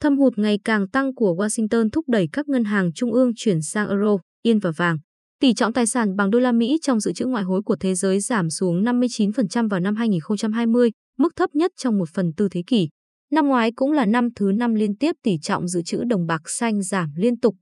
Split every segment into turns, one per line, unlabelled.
Thâm hụt ngày càng tăng của Washington thúc đẩy các ngân hàng trung ương chuyển sang euro, yên và vàng. Tỷ trọng tài sản bằng đô la Mỹ trong dự trữ ngoại hối của thế giới giảm xuống 59% vào năm 2020, mức thấp nhất trong một phần tư thế kỷ. Năm ngoái cũng là năm thứ năm liên tiếp tỷ trọng dự trữ đồng bạc xanh giảm liên tục.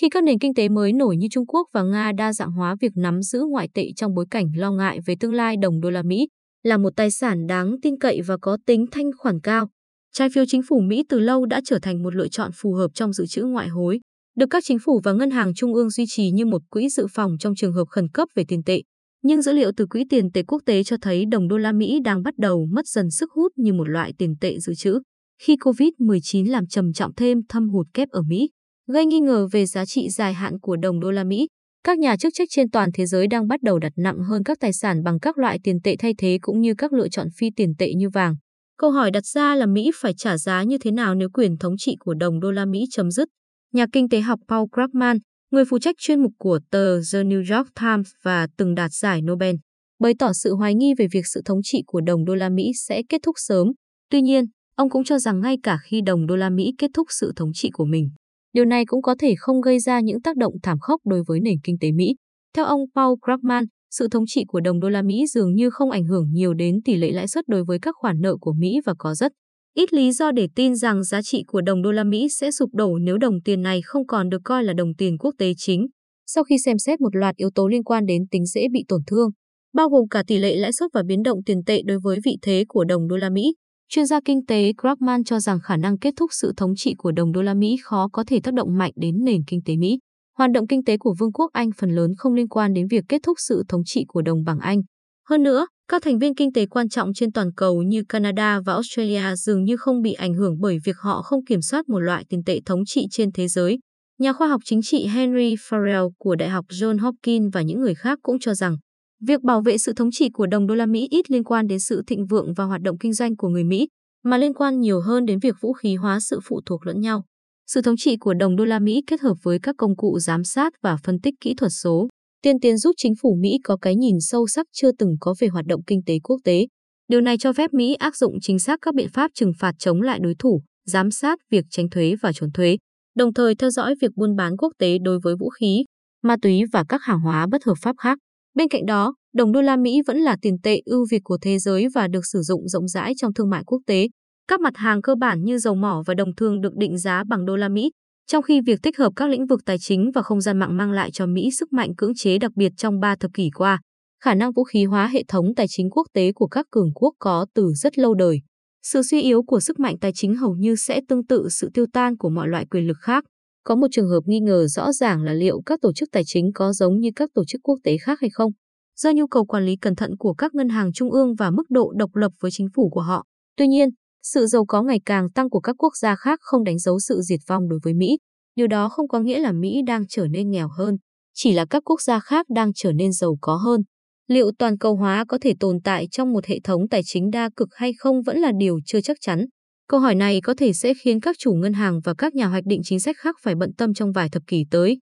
Khi các nền kinh tế mới nổi như Trung Quốc và Nga đa dạng hóa việc nắm giữ ngoại tệ trong bối cảnh lo ngại về tương lai đồng đô la Mỹ, là một tài sản đáng tin cậy và có tính thanh khoản cao. Trái phiếu chính phủ Mỹ từ lâu đã trở thành một lựa chọn phù hợp trong dự trữ ngoại hối, được các chính phủ và ngân hàng trung ương duy trì như một quỹ dự phòng trong trường hợp khẩn cấp về tiền tệ. Nhưng dữ liệu từ Quỹ tiền tệ quốc tế cho thấy đồng đô la Mỹ đang bắt đầu mất dần sức hút như một loại tiền tệ dự trữ, khi COVID-19 làm trầm trọng thêm thâm hụt kép ở Mỹ, gây nghi ngờ về giá trị dài hạn của đồng đô la Mỹ. Các nhà chức trách trên toàn thế giới đang bắt đầu đặt nặng hơn các tài sản bằng các loại tiền tệ thay thế cũng như các lựa chọn phi tiền tệ như vàng. Câu hỏi đặt ra là Mỹ phải trả giá như thế nào nếu quyền thống trị của đồng đô la Mỹ chấm dứt. Nhà kinh tế học Paul Krugman, người phụ trách chuyên mục của tờ The New York Times và từng đạt giải Nobel, bày tỏ sự hoài nghi về việc sự thống trị của đồng đô la Mỹ sẽ kết thúc sớm. Tuy nhiên, ông cũng cho rằng ngay cả khi đồng đô la Mỹ kết thúc sự thống trị của mình, điều này cũng có thể không gây ra những tác động thảm khốc đối với nền kinh tế Mỹ. Theo ông Paul Krugman, sự thống trị của đồng đô la Mỹ dường như không ảnh hưởng nhiều đến tỷ lệ lãi suất đối với các khoản nợ của Mỹ và có rất ít lý do để tin rằng giá trị của đồng đô la Mỹ sẽ sụp đổ nếu đồng tiền này không còn được coi là đồng tiền quốc tế chính. Sau khi xem xét một loạt yếu tố liên quan đến tính dễ bị tổn thương, bao gồm cả tỷ lệ lãi suất và biến động tiền tệ đối với vị thế của đồng đô la Mỹ, chuyên gia kinh tế Krugman cho rằng khả năng kết thúc sự thống trị của đồng đô la Mỹ khó có thể tác động mạnh đến nền kinh tế Mỹ. Hoạt động kinh tế của Vương quốc Anh phần lớn không liên quan đến việc kết thúc sự thống trị của đồng bảng Anh. Hơn nữa, các thành viên kinh tế quan trọng trên toàn cầu như Canada và Australia dường như không bị ảnh hưởng bởi việc họ không kiểm soát một loại tiền tệ thống trị trên thế giới. Nhà khoa học chính trị Henry Farrell của Đại học John Hopkins và những người khác cũng cho rằng việc bảo vệ sự thống trị của đồng đô la Mỹ ít liên quan đến sự thịnh vượng và hoạt động kinh doanh của người Mỹ, mà liên quan nhiều hơn đến việc vũ khí hóa sự phụ thuộc lẫn nhau. Sự thống trị của đồng đô la Mỹ kết hợp với các công cụ giám sát và phân tích kỹ thuật số tiên tiến giúp chính phủ Mỹ có cái nhìn sâu sắc chưa từng có về hoạt động kinh tế quốc tế. Điều này cho phép Mỹ áp dụng chính xác các biện pháp trừng phạt chống lại đối thủ, giám sát việc tránh thuế và trốn thuế, đồng thời theo dõi việc buôn bán quốc tế đối với vũ khí, ma túy và các hàng hóa bất hợp pháp khác. Bên cạnh đó, đồng đô la Mỹ vẫn là tiền tệ ưu việt của thế giới và được sử dụng rộng rãi trong thương mại quốc tế. Các mặt hàng cơ bản như dầu mỏ và đồng thường được định giá bằng đô la Mỹ, trong khi việc tích hợp các lĩnh vực tài chính và không gian mạng mang lại cho Mỹ sức mạnh cưỡng chế đặc biệt trong ba thập kỷ qua, khả năng vũ khí hóa hệ thống tài chính quốc tế của các cường quốc có từ rất lâu đời. Sự suy yếu của sức mạnh tài chính hầu như sẽ tương tự sự tiêu tan của mọi loại quyền lực khác. Có một trường hợp nghi ngờ rõ ràng là liệu các tổ chức tài chính có giống như các tổ chức quốc tế khác hay không, do nhu cầu quản lý cẩn thận của các ngân hàng trung ương và mức độ độc lập với chính phủ của họ. Tuy nhiên, sự giàu có ngày càng tăng của các quốc gia khác không đánh dấu sự diệt vong đối với Mỹ. Điều đó không có nghĩa là Mỹ đang trở nên nghèo hơn, chỉ là các quốc gia khác đang trở nên giàu có hơn. Liệu toàn cầu hóa có thể tồn tại trong một hệ thống tài chính đa cực hay không vẫn là điều chưa chắc chắn. Câu hỏi này có thể sẽ khiến các chủ ngân hàng và các nhà hoạch định chính sách khác phải bận tâm trong vài thập kỷ tới.